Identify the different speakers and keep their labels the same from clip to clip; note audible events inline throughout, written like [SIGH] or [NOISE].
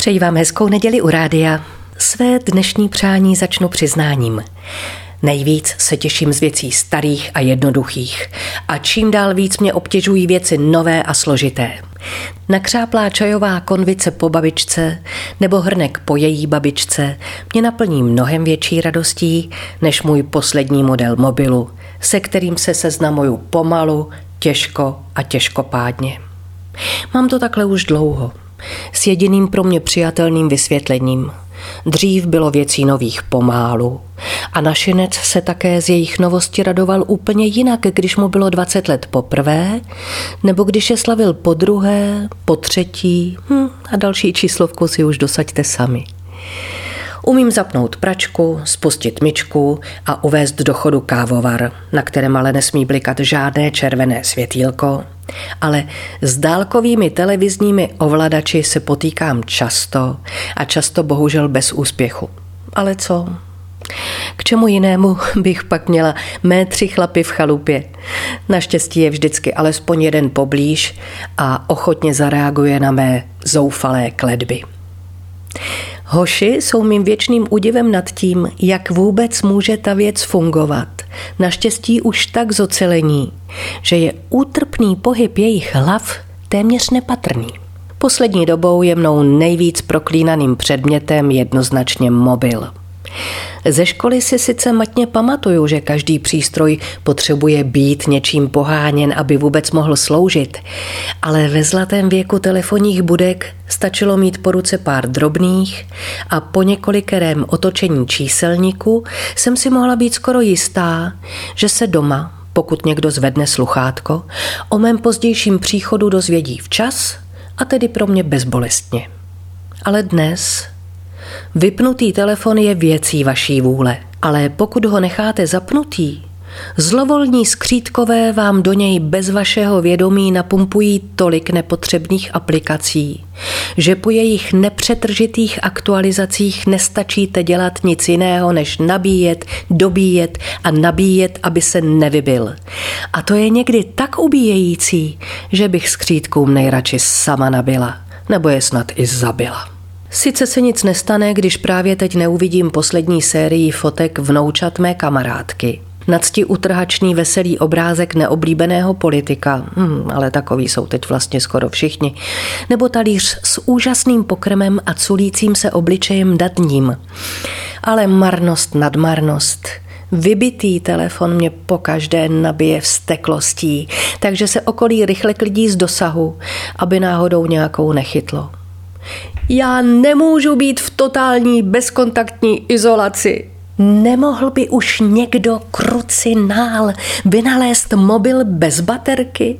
Speaker 1: Přeji vám hezkou neděli u rádia. Své dnešní přání začnu přiznáním. Nejvíc se těším z věcí starých a jednoduchých a čím dál víc mě obtěžují věci nové a složité. Nakřáplá čajová konvice po babičce nebo hrnek po její babičce mě naplní mnohem větší radostí než můj poslední model mobilu, se kterým se seznamuju pomalu, těžko a těžkopádně. Mám to takhle už dlouho – s jediným pro mě přijatelným vysvětlením. Dřív bylo věcí nových pomálu a našinec se také z jejich novosti radoval úplně jinak, když mu bylo 20 let poprvé, nebo když je slavil po druhé, po třetí hm, a další číslovku si už dosaďte sami. Umím zapnout pračku, spustit myčku a uvést do chodu kávovar, na kterém ale nesmí blikat žádné červené světýlko. Ale s dálkovými televizními ovladači se potýkám často a často bohužel bez úspěchu. Ale co? K čemu jinému [LAUGHS] bych pak měla mé tři chlapy v chalupě? Naštěstí je vždycky alespoň jeden poblíž a ochotně zareaguje na mé zoufalé kledby. Hoši jsou mým věčným údivem nad tím, jak vůbec může ta věc fungovat. Naštěstí už tak zocelení, že je útrpný pohyb jejich hlav téměř nepatrný. Poslední dobou je mnou nejvíc proklínaným předmětem jednoznačně mobil. Ze školy si sice matně pamatuju, že každý přístroj potřebuje být něčím poháněn, aby vůbec mohl sloužit, ale ve zlatém věku telefonních budek stačilo mít po ruce pár drobných a po několikerém otočení číselníku jsem si mohla být skoro jistá, že se doma, pokud někdo zvedne sluchátko, o mém pozdějším příchodu dozvědí včas a tedy pro mě bezbolestně. Ale dnes Vypnutý telefon je věcí vaší vůle, ale pokud ho necháte zapnutý, Zlovolní skřítkové vám do něj bez vašeho vědomí napumpují tolik nepotřebných aplikací, že po jejich nepřetržitých aktualizacích nestačíte dělat nic jiného, než nabíjet, dobíjet a nabíjet, aby se nevybil. A to je někdy tak ubíjející, že bych skřítkům nejradši sama nabila, nebo je snad i zabila. Sice se nic nestane, když právě teď neuvidím poslední sérii fotek vnoučat mé kamarádky. Nadsti utrhačný veselý obrázek neoblíbeného politika, hmm, ale takový jsou teď vlastně skoro všichni, nebo talíř s úžasným pokrmem a culícím se obličejem datním. Ale marnost nad marnost. Vybitý telefon mě pokaždé nabije vsteklostí, takže se okolí rychle klidí z dosahu, aby náhodou nějakou nechytlo. Já nemůžu být v totální bezkontaktní izolaci. Nemohl by už někdo krucinál vynalézt mobil bez baterky?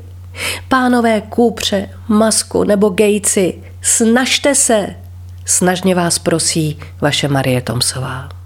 Speaker 1: Pánové Kůpře, Masku nebo Gejci, snažte se. Snažně vás prosí vaše Marie Tomsová.